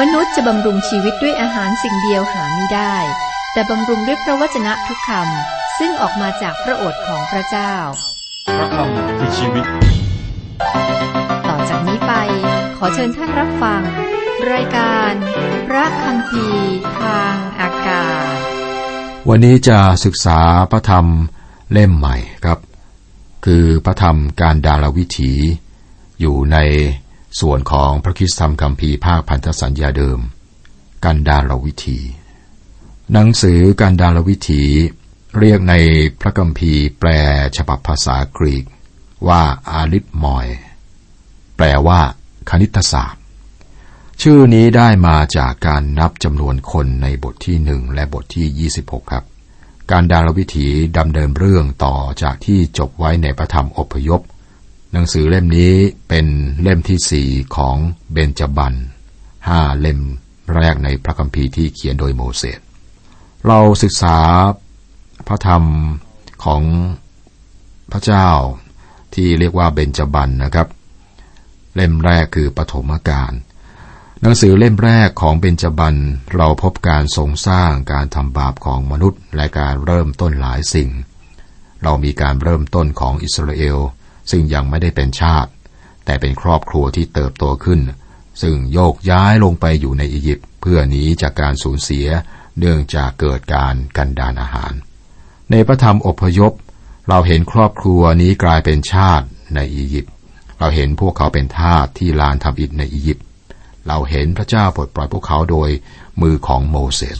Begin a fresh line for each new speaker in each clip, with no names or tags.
มนุษย์จะบำรุงชีวิตด้วยอาหารสิ่งเดียวหาไม่ได้ แต่บำรุงด้วยพระวจนะทุกคำซึ่งออกมาจากพระโอษฐ์ของพระเจ้า
พระคำคือชีวิต
ต่อจากนี้ไป ขอเชิญท่านรับฟัง รายการ พระคำพีทางอากาศ
วันนี้จะศึกษาพระธรรมเล่มใหม่ครับ คือพระธรรมการดาลวิถี อยู่ใน ส่วนของพระคริสตธรรมคัมภีภาคพันธสัญญาเดิมการดาลวิถี หนังสือการดาลวิถี เรียกในพระคัมภีแปลฉบับภาษากรีกว่าอาริทมอย แปลว่า คณิตศาสตร์ ชื่อนี้ได้มาจากการนับจำนวนคนในบทที่หนึ่งและบทที่ 26 ครับ การดาลวิถีดำเนินเรื่องต่อจากที่จบไว้ในพระธรรมอพยพ หนังสือเล่มนี้เป็นเล่มที่สี่ของเบนจบันห้าเล่มแรกในพระคัมภีร์ที่เขียนโดยโมเสส เราศึกษาพระธรรมของพระเจ้าที่เรียกว่าเบนจบันนะครับ เล่มแรกคือปฐมกาลหนังสือเล่มแรกของเบญจบันเราพบการทรงสร้างการทำบาปของมนุษย์และการเริ่มต้นหลายสิ่ง เรามีการเริ่มต้นของอิสราเอล ซึ่งยังไม่ได้เป็นชาติ แต่เป็นครอบครัวที่เติบโตขึ้น ซึ่งโยกย้ายลงไปอยู่ในอียิปต์เพื่อหนีจากการสูญเสียเนื่องจากเกิดการกันดานอาหาร ในพระธรรมอพยพ เราเห็นครอบครัวนี้กลายเป็นชาติในอียิปต์เราเห็นพวกเขาเป็นทาสที่ลานทำอิฐในอียิปต์เราเห็นพระเจ้าปลดปล่อยพวกเขาโดยมือของโมเสส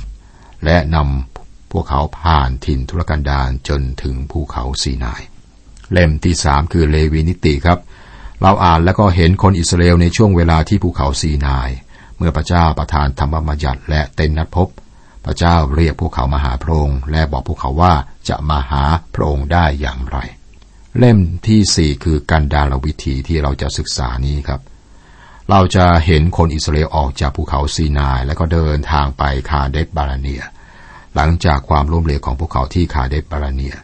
และนำพวกเขาผ่านถิ่นทุรกันดารจนถึงภูเขาซีนาย เล่มที่สามคือเลวีนิติครับ เราอ่านแล้วก็เห็นคนอิสราเอลในช่วงเวลาที่ภูเขาซีนาย เมื่อพระเจ้าประทานธรรมบัญญัติและเต็นนัดพบ พระเจ้าเรียกพวกเขามาหาพระองค์และบอกพวกเขาว่าจะมาหาพระองค์ได้อย่างไร เล่มที่สี่คือกันดารวิธีที่เราจะศึกษานี้ครับ เราจะเห็นคนอิสราเอลออกจากภูเขาซีนาย แล้วก็เดินทางไปคาเดสบาราเนีย หลังจากความล้มเหลวของพวกเขาที่คาเดสบาราเนีย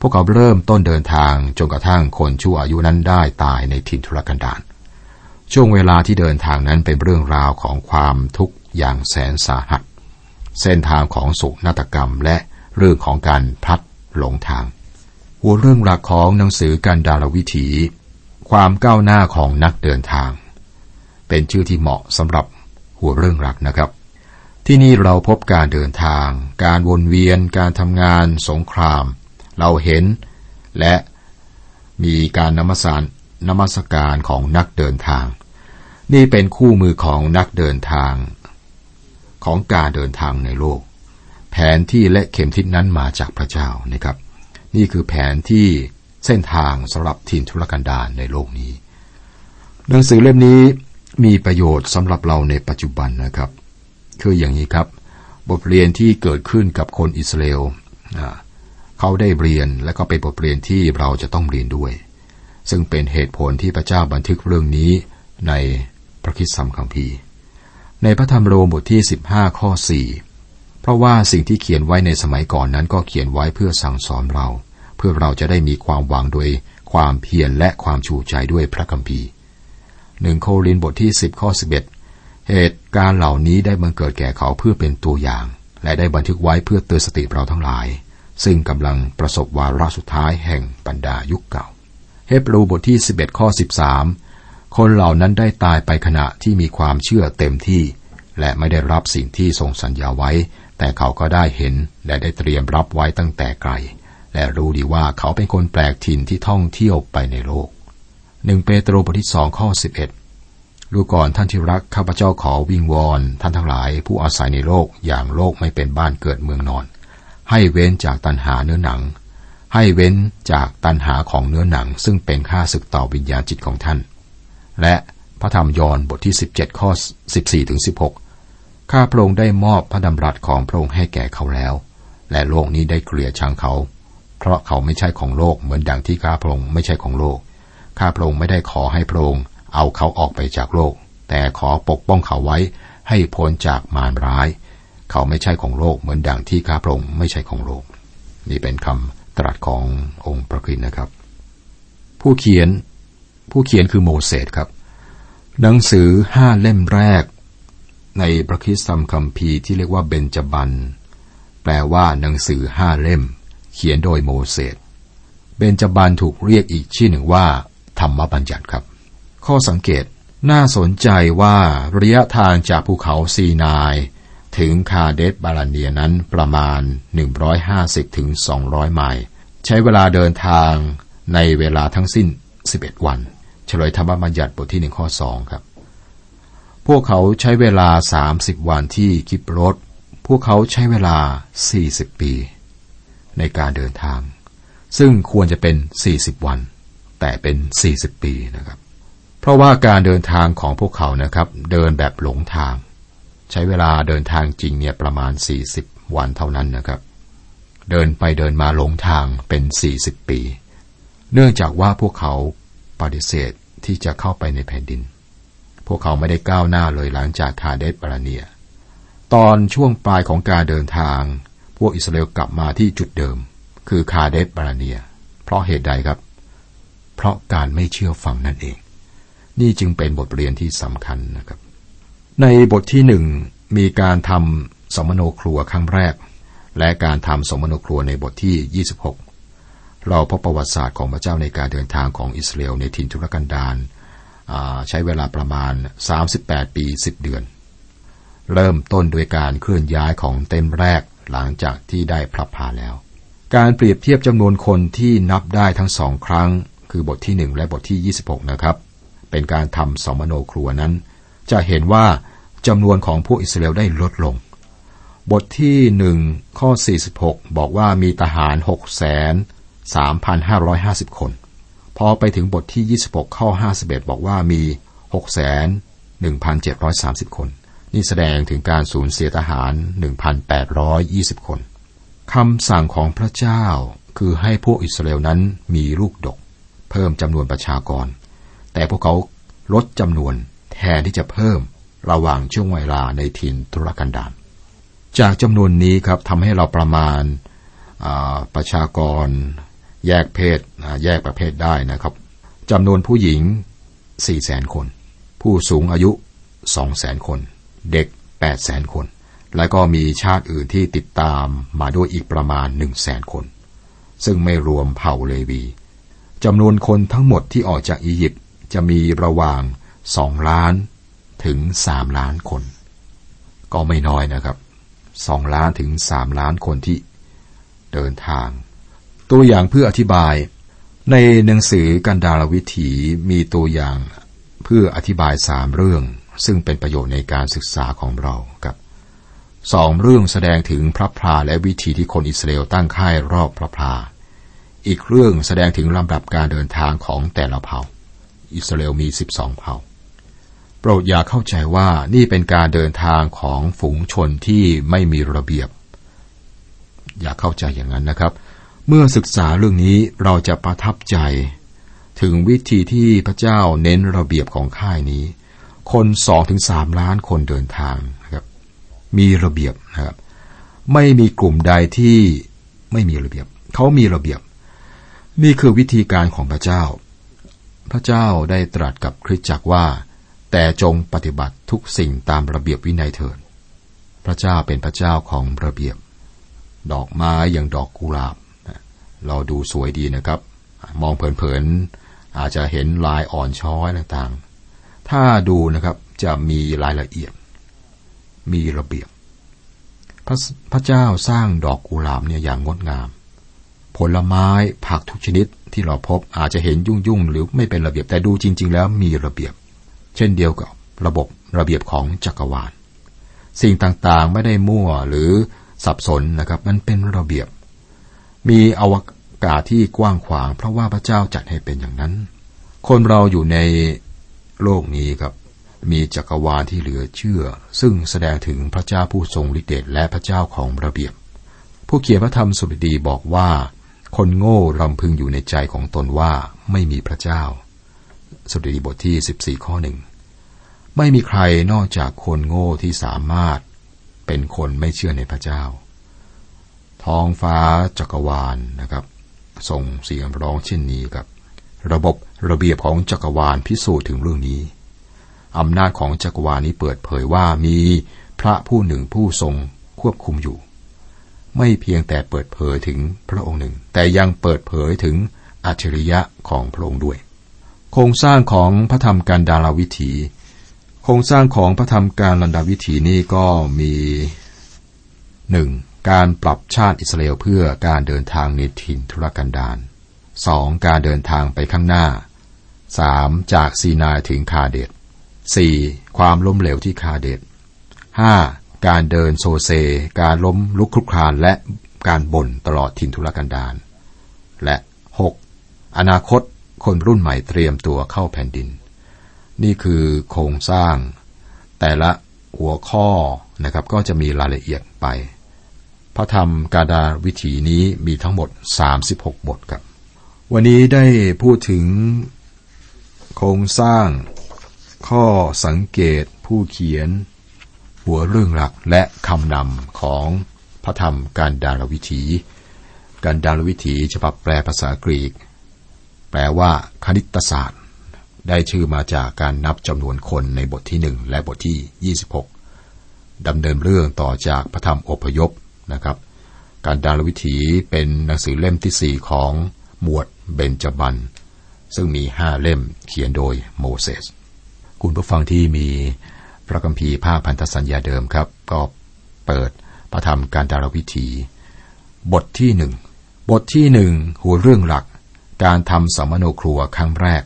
พวกเขาเริ่มต้นเดินทางจนกระทั่งคนชั่วอายุนั้นได้ตายในถิ่นทุรกันดารช่วงเวลาที่เดินทางนั้นเป็นเรื่องราวของความทุกข์อย่างแสนสาหัส เส้นทางของสุนาฏกรรมและเรื่องของการพลัดหลงทาง หัวเรื่องหลักของหนังสือการดารวิถี ความก้าวหน้าของนักเดินทาง เป็นชื่อที่เหมาะสำหรับหัวเรื่องหลักนะครับ ที่นี่เราพบการเดินทาง การวนเวียน การทำงาน สงคราม เราเห็น และมีการนมัสการนมัสการของนักเดินทาง นี่เป็นคู่มือของนักเดินทาง ของการเดินทางในโลก แผนที่และเข็มทิศนั้นมาจากพระเจ้านะครับ นี่คือแผนที่เส้นทางสำหรับถิ่นทุรกันดารในโลกนี้ หนังสือเล่มนี้มีประโยชน์สำหรับเราในปัจจุบันนะครับ คืออย่างนี้ครับ บทเรียนที่เกิดขึ้นกับคนอิสราเอล เขาได้เรียนและก็เป็นบทเรียนที่เราจะต้องเรียนด้วย ซึ่งเป็นเหตุผลที่พระเจ้าบันทึกเรื่องนี้ในพระคิดสัมคัมภีร์ ในพระธรรมโรมบทที่ 15 ข้อ 4 เพราะว่าสิ่งที่เขียนไว้ในสมัยก่อนนั้นก็เขียนไว้เพื่อสั่งสอนเรา เพื่อเราจะได้มีความหวังโดยความเพียรและความชูใจด้วยพระคัมภีร์หนึ่งโครินบทที่ 10 ข้อ 11 เหตุการณ์เหล่านี้ได้บังเกิดแก่เขาเพื่อเป็นตัวอย่าง และได้บันทึกไว้เพื่อเตือนสติเราทั้งหลาย ซึ่งกำลังประสบวาระสุดท้ายแห่งบรรดายุคเก่า เฮบรูบทที่ 11 ข้อ 13 คนเหล่านั้นได้ตายไปขณะที่มีความเชื่อเต็มที่ และไม่ได้รับสิ่งที่ทรงสัญญาไว้ แต่เขาก็ได้เห็นและได้เตรียมรับไว้ตั้งแต่ไกล และรู้ดีว่าเขาเป็นคนแปลกถิ่นที่ท่องเที่ยวไปในโลกหนึ่งเปโตรบทที่สองข้อสิบเอ็ดดูก่อนท่านที่รักข้าพเจ้าขอวิงวอนท่านทั้งหลายผู้อาศัยในโลกอย่างโลกไม่เป็นบ้านเกิดเมืองนอน ให้เว้นจากตันหาเนื้อหนัง ให้เว้นจากตันหาของเนื้อหนัง ซึ่งเป็นค่าศึกต่อวิญญาณจิตของท่าน และพระธรรมยอห์นบทที่ 17 ข้อ 14ถึง16 ข้าพระองค์ได้มอบพระดำรัสของพระองค์ให้แก่เขาแล้ว และโลกนี้ได้เกลียดชังเขา เพราะเขาไม่ใช่ของโลกเหมือนดังที่ข้าพระองค์ไม่ใช่ของโลก ข้าพระองค์ไม่ได้ขอให้พระองค์เอาเขาออกไปจากโลก แต่ขอปกป้องเขาไว้ให้พ้นจากมารร้าย เขาไม่ใช่ของโลกเหมือนดังที่ข้าพระองค์ไม่ใช่ของโลก นี่เป็นคำตรัสขององค์พระคริสต์นะครับ ผู้เขียนผู้เขียนคือโมเสสครับ หนังสือห้าเล่มแรก ในพระคริสตธรรมคัมภีร์ที่เรียกว่าเบญจบันแปลว่าหนังสือห้าเล่ม เขียนโดยโมเสสเบญจบันถูกเรียกอีกชื่อหนึ่งว่า ธรรมบัญญัติครับ ข้อสังเกตน่าสนใจว่าระยะทางจากภูเขาซีนาย ถึงคาเดสบาลาเนียนั้นประมาณ 150ถึง200 ไมล์ใช้เวลาเดินทางในเวลาทั้งสิ้น 11 วัน เฉลยธรรมบัญญัติบทที่หนึ่งข้อสองครับ พวกเขาใช้เวลา 30 วันที่กิบรถ พวกเขาใช้เวลา 40 ปี ในการเดินทาง ซึ่งควรจะเป็น 40 วัน แต่เป็น 40 ปีนะครับ เพราะว่าการเดินทางของพวกเขานะครับ เดินแบบหลงทาง ใช้เวลาเดินทางจริงเนี่ยประมาณ 40 วันเท่านั้นนะครับ เดินไปเดินมาหลงทางเป็น 40 ปี เนื่องจากว่าพวกเขาปฏิเสธที่จะเข้าไปในแผ่นดิน พวกเขาไม่ได้ก้าวหน้าเลยหลังจากคาเดสบาราเนีย ตอนช่วงปลายของการเดินทาง พวกอิสราเอลกลับมาที่จุดเดิม คือคาเดสบาราเนีย เพราะเหตุใดครับ เพราะการไม่เชื่อฟังนั่นเอง นี่จึงเป็นบทเรียนที่สำคัญนะครับ ในบทที่หนึ่งมีการทำสมโนครัวครั้งแรก และการทำสมโนครัวในบทที่ 26 เราพบประวัติศาสตร์ของพระเจ้าในการเดินทางของอิสราเอลในถิ่นทุรกันดารใช้เวลาประมาณ 38 ปี 10 เดือน เริ่มต้นโดยการเคลื่อนย้ายของเต็มแรกหลังจากที่ได้พลับพาแล้ว การเปรียบเทียบจำนวนคนที่นับได้ทั้งสองครั้ง คือบทที่ 1 และบทที่ 26 นะครับ เป็นการทำสมโนครัวนั้น จะเห็นว่าจำนวนของพวกอิสราเอลได้ลดลง บทที่หนึ่งข้อ 46 บอกว่ามีทหาร6แสน3,550 คน พอไปถึงบทที่ 26 ข้อ 51 บอกว่ามี6แสน1,730 คน นี่แสดงถึงการสูญเสียทหาร 1,820 คนคำสั่งของพระเจ้าคือให้พวกอิสราเอลนั้นมีลูกดก เพิ่มจำนวนประชากร แต่พวกเขาลดจำนวน แทนที่จะเพิ่มระหว่างช่วงเวลาในถิ่นทุรกันดารจากจำนวนนี้ครับทำให้เราประมาณประชากร แยกเพศแยกประเภทได้นะครับจำนวนผู้หญิง4แสนคน ผู้สูงอายุ2แสนคน เด็ก8แสนคน และก็มีชาติอื่นที่ติดตามมาด้วยอีกประมาณ1แสนคน ซึ่งไม่รวมเผ่าเลวีจำนวนคนทั้งหมดที่ออกจากอียิปต์จะมีระหว่าง 2ล้านถึง3ล้านคน ก็ไม่น้อยนะครับ2ล้านถึง3ล้านคนที่เดินทาง ตัวอย่างเพื่ออธิบาย ในหนังสือกันดารวิถีมีตัวอย่างเพื่ออธิบายสามเรื่อง ซึ่งเป็นประโยชน์ในการศึกษาของเราครับสองเรื่องแสดงถึงพระพลาและวิธีที่คนอิสราเอลตั้งค่ายรอบพระพลาอีกเรื่องแสดงถึงลำดับการเดินทางของแต่ละเผ่า อิสราเอลมีสิบสองเผ่า โปรดอย่าเข้าใจว่านี่เป็นการเดินทางของฝูงชนที่ไม่มีระเบียบ อย่าเข้าใจอย่างนั้นนะครับ เมื่อศึกษาเรื่องนี้เราจะประทับใจ ถึงวิธีที่พระเจ้าเน้นระเบียบของค่ายนี้ คนสองถึงสามล้านคนเดินทางนะครับ มีระเบียบนะครับ ไม่มีกลุ่มใดที่ไม่มีระเบียบ เขามีระเบียบ นี่คือวิธีการของพระเจ้า พระเจ้าได้ตรัสกับคริสตจักรว่า แต่จงปฏิบัติทุกสิ่งตามระเบียบวินัยเถิด พระเจ้าเป็นพระเจ้าของระเบียบ ดอกไม้อย่างดอกกุหลาบ เราดูสวยดีนะครับ มองเผินๆ อาจจะเห็นลายอ่อนช้อยต่างๆ ถ้าดูนะครับจะมีรายละเอียด มีระเบียบ พระพระเจ้าสร้างดอกกุหลาบเนี่ยอย่างงดงาม ผลไม้ผักทุกชนิดที่เราพบอาจจะเห็นยุ่งๆ หรือไม่เป็นระเบียบแต่ดูจริง ๆ แล้วมีระเบียบ เช่นเดียวกับระบบระเบียบของจักรวาล สิ่งต่างๆไม่ได้มั่วหรือสับสนนะครับมันเป็นระเบียบ มีอวกาศที่กว้างขวาง เพราะว่าพระเจ้าจัดให้เป็นอย่างนั้น คนเราอยู่ในโลกนี้ครับมีจักรวาลที่เหลือเชื่อ ซึ่งแสดงถึงพระเจ้าผู้ทรงฤทธิ์เดชและพระเจ้าของระเบียบ ผู้เขียนพระธรรมสุรดีบอกว่า คนโง่รำพึงอยู่ในใจของตนว่าไม่มีพระเจ้า สุดีบทที่ 14 ข้อหนึ่งไม่มีใครนอกจากคนโง่ที่สามารถเป็นคนไม่เชื่อในพระเจ้า ท้องฟ้าจักรวาลนะครับ ส่งเสียงร้องเช่นนี้ครับ ระบบระเบียบของจักรวาลพิสูจน์ถึงเรื่องนี้อำนาจของจักรวาลนี้เปิดเผยว่ามีพระผู้หนึ่งผู้ทรงควบคุมอยู่ ไม่เพียงแต่เปิดเผยถึงพระองค์หนึ่ง แต่ยังเปิดเผยถึงอัจฉริยะของพระองค์ด้วย โครงสร้างของพระธรรมการดาราวิถี โครงสร้างของพระธรรมการลันดาวิถีนี้ก็มีหนึ่งการปรับชาติอิสราเอลเพื่อการเดินทางในถิ่นทุรกันดารสองการเดินทางไปข้างหน้าสามจากซีนายถึงคาเดตสี่ความล้มเหลวที่คาเดตห้าการเดินโซเซ การล้มลุกคลุกคลานและการบ่นตลอดถิ่นทุรกันดาร และหกอนาคต คนรุ่นใหม่เตรียมตัวเข้าแผ่นดิน นี่คือโครงสร้าง แต่ละหัวข้อนะครับก็จะมีรายละเอียดไป พระธรรมกาดาวิถีนี้มีทั้งหมด 36 บทครับ วันนี้ได้พูดถึงโครงสร้าง ข้อสังเกตผู้เขียน หัวเรื่องหลักและคำนำของพระธรรมการดารวิถี การดารวิถีฉบับแปลภาษากรีก แปลว่าคณิตศาสตร์ ได้ชื่อมาจากการนับจำนวนคนในบทที่หนึ่งและบทที่ 26 ดำเนินเรื่องต่อจากพระธรรมอพยพนะครับ การดารวิถีเป็นหนังสือเล่มที่สี่ของหมวดเบนจบันซึ่งมีห้าเล่มเขียนโดยโมเสส คุณผู้ฟังที่มีพระคัมภีร์ภาคพันธสัญญาเดิมครับ ก็เปิดพระธรรมการดารวิถี บทที่หนึ่งบทที่หนึ่งหัวเรื่องหลัก การทำสัมมโนครัวครั้งแรก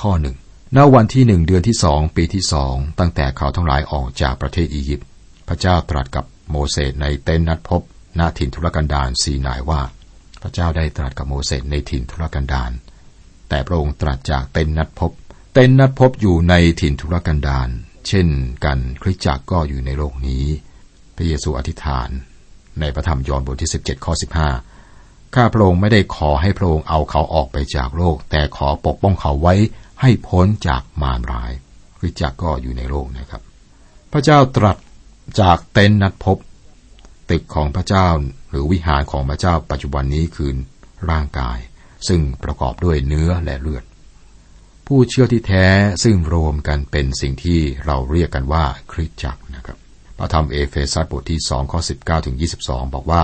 ข้อหนึ่งณวันที่หนึ่งเดือนที่สองปีที่สองตั้งแต่เขาทั้งหลายออกจากประเทศอียิปต์พระเจ้าตรัสกับโมเสสในเต็นท์นัดพบณถิ่นทุรกันดารซีนายว่า พระเจ้าได้ตรัสกับโมเสสในถิ่นทุรกันดารแต่พระองค์ตรัสจากเต็นท์นัดพบ เต็นท์นัดพบอยู่ในถิ่นทุรกันดารเช่นกันคริสตจักรก็อยู่ในโลกนี้ พระเยซูอธิษฐาน ในพระธรรมยอห์นบทที่ 17 ข้อ 15 ข้าพระองค์ไม่ได้ขอให้พระองค์เอาเขาออกไปจากโลก แต่ขอปกป้องเขาไว้ให้พ้นจากมารร้ายคริสจักรก็อยู่ในโลกนะครับ พระเจ้าตรัสจากเต็นท์นัดพบ ตึกของพระเจ้าหรือวิหารของพระเจ้าปัจจุบันนี้คือร่างกาย ซึ่งประกอบด้วยเนื้อและเลือด ผู้เชื่อที่แท้ซึ่งรวมกันเป็นสิ่งที่เราเรียกกันว่าคริสตจักรนะครับพระธรรมเอเฟซัสบทที่2ข้อ19ถึง22 บอกว่า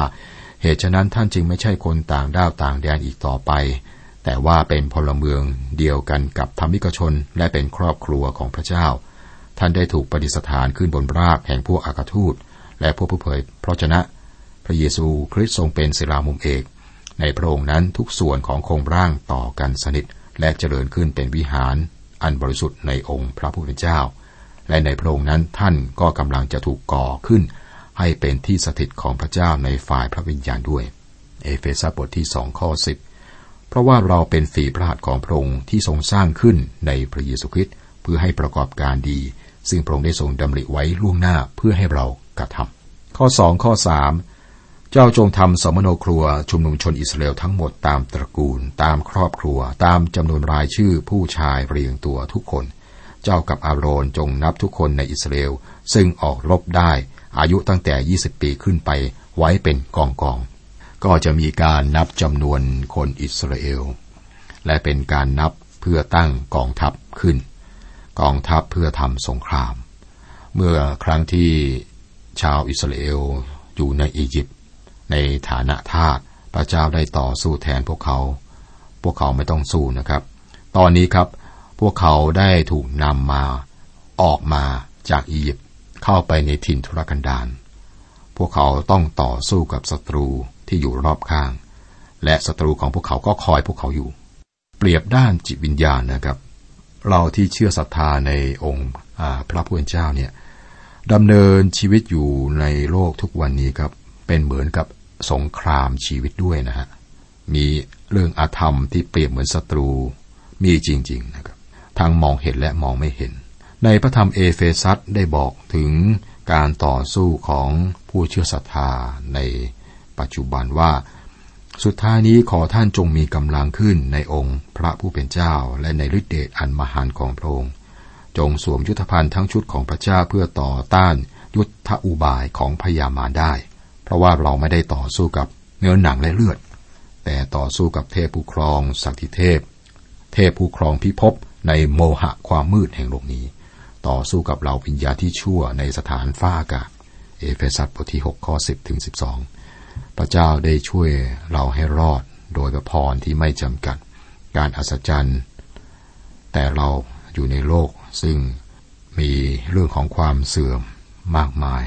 เหตุฉะนั้นท่านจึงไม่ใช่คนต่างด้าวต่างแดนอีกต่อไป แต่ว่าเป็นพลเมืองเดียวกันกับธรรมิกชนและเป็นครอบครัวของพระเจ้า ท่านได้ถูกประดิษฐานขึ้นบนรากแห่งพวกอัครทูต และพวกผู้เผยพระวจนะ พระเยซูคริสต์ทรงเป็นศิลามุมเอก ในพระองค์นั้นทุกส่วนของโครงร่างต่อกันสนิทและเจริญขึ้นเป็นวิหาร อันบริสุทธิ์ในองค์พระผู้เป็นเจ้า และในพระองค์นั้นท่านก็กำลังจะถูกก่อขึ้น ให้เป็นที่สถิตของพระเจ้าในฝ่ายพระวิญญาณด้วย เอเฟซัสบทที่สองข้อสิบเพราะว่าเราเป็นฝีพระหัตถ์ของพระองค์ที่ทรงสร้างขึ้นในพระเยซูคริสต์เพื่อให้ประกอบการดี ซึ่งพระองค์ได้ทรงดำริไว้ล่วงหน้าเพื่อให้เรากระทำข้อสองข้อสามเจ้าจงทำสมโนครัวชุมนุมชนอิสราเอลทั้งหมดตามตระกูล ตามครอบครัว ตามจำนวนรายชื่อผู้ชายเรียงตัวทุกคน เจ้ากับอาโรนจงนับทุกคนในอิสราเอลซึ่งออกรบได้ อายุตั้งแต่ 20 ปีขึ้นไปไว้เป็นกองกอง ก็จะมีการนับจำนวนคนอิสราเอล และเป็นการนับเพื่อตั้งกองทัพขึ้น กองทัพเพื่อทำสงคราม เมื่อครั้งที่ชาวอิสราเอลอยู่ในอียิปต์ในฐานะทาสพระเจ้าได้ต่อสู้แทนพวกเขา พวกเขาไม่ต้องสู้นะครับ ตอนนี้ครับ พวกเขาได้ถูกนำมาออกมาจากอียิปต์ เข้าไปในถิ่นทุรกันดารพวกเขาต้องต่อสู้กับศัตรูที่อยู่รอบข้าง และศัตรูของพวกเขาก็คอยพวกเขาอยู่ เปรียบด้านจิตวิญญาณนะครับ เราที่เชื่อศรัทธาในองค์พระผู้เป็นเจ้าเนี่ยดำเนินชีวิตอยู่ในโลกทุกวันนี้ครับ เป็นเหมือนกับสงครามชีวิตด้วยนะฮะมีเรื่องอธรรมที่เปรียบเหมือนศัตรูมีจริง ๆ นะครับ ทั้งมองเห็นและมองไม่เห็น ในพระธรรมเอเฟซัสได้บอกถึงการต่อสู้ของผู้เชื่อศรัทธาในปัจจุบันว่า สุดท้ายนี้ขอท่านจงมีกำลังขึ้นในองค์พระผู้เป็นเจ้าและในฤทธิเดชอันมหันของพระองค์จงสวมยุทธภัณฑ์ทั้งชุดของพระเจ้าเพื่อต่อต้านยุทธอุบายของพยามารได้ เพราะว่าเราไม่ได้ต่อสู้กับเนื้อหนังและเลือด แต่ต่อสู้กับเทพผู้ครองสักทิเทพ เทพผู้ครองพิภพในโมหะความมืดแห่งโลกนี้ ต่อสู้กับเราวิญญาที่ชั่วในสถานฟ้าอากาศเอเฟซัสบทที่6ข้อ10ถึง12 พระเจ้าได้ช่วยเราให้รอดโดยพระพรที่ไม่จำกัด การอัศจรรย์ แต่เราอยู่ในโลกซึ่งมีเรื่องของความเสื่อมมากมาย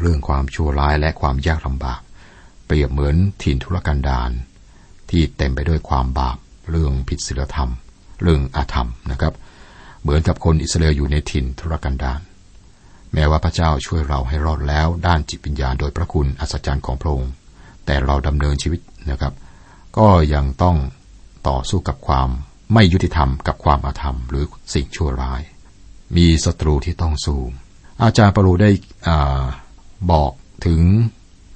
เรื่องความชั่วร้ายและความยากลำบาก เปรียบเหมือนถิ่นทุรกันดารที่เต็มไปด้วยความบาป เรื่องผิดศีลธรรม เรื่องอาธรรมนะครับ เหมือนกับคนอิสราเอลอยู่ในถิ่นทุรกันดารแม้ว่าพระเจ้าช่วยเราให้รอดแล้วด้านจิตวิญญาณโดยพระคุณอัศจรรย์ของพระองค์ แต่เราดำเนินชีวิตนะครับ ก็ยังต้องต่อสู้กับความไม่ยุติธรรมกับความอาธรรม หรือสิ่งชั่วร้าย มีศัตรูที่ต้องสู้ อาจารย์ปรูได้อาบอกถึง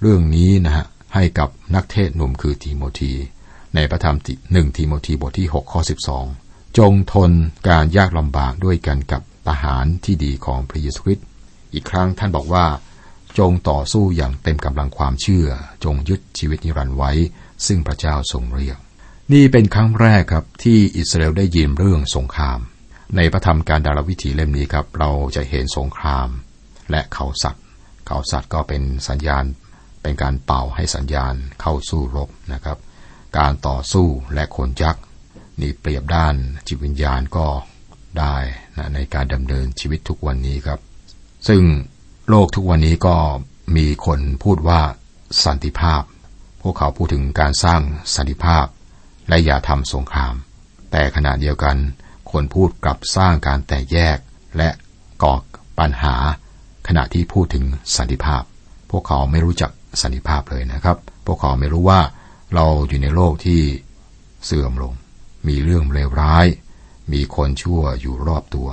เรื่องนี้นะฮะให้กับนักเทศหนุ่มคือทีโมธีในพระธรรมหนึ่งทีโมธีบทที่ 6 ข้อ 12 จงทนการยากลำบากด้วยกันกับทหารที่ดีของพระเยซูคริสต์อีกครั้งท่านบอกว่า จงต่อสู้อย่างเต็มกำลังความเชื่อ จงยึดชีวิตนิรันดร์ไว้ ซึ่งพระเจ้าทรงเรียก นี่เป็นครั้งแรกครับที่อิสราเอลได้ยินเรื่องสงคราม ในพระธรรมการดารวิถีเล่มนี้ครับ เราจะเห็นสงคราม และเขาสัตว์ เขาสัตว์ก็เป็นสัญญาณ เป็นการเป่าให้สัญญาณเข้าสู้รบนะครับ การต่อสู้และคนยักษ์ นี่เปรียบด้านจิตวิญญาณก็ได้นะในการดำเนินชีวิตทุกวันนี้ครับ ซึ่งโลกทุกวันนี้ก็มีคนพูดว่าสันติภาพ พวกเขาพูดถึงการสร้างสันติภาพ และอย่าทำสงคราม แต่ขณะเดียวกัน คนพูดกลับสร้างการแตกแยกและก่อปัญหา ขณะที่พูดถึงสันติภาพ พวกเขาไม่รู้จักสันติภาพเลยนะครับ พวกเขาไม่รู้ว่าเราอยู่ในโลกที่เสื่อมลง มีเรื่องเลวร้าย มีคนชั่วอยู่รอบตัว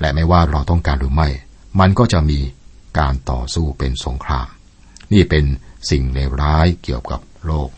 และไม่ว่าเราต้องการหรือไม่ มันก็จะมีการต่อสู้เป็นสงคราม นี่เป็นสิ่งเลวร้ายเกี่ยวกับโลก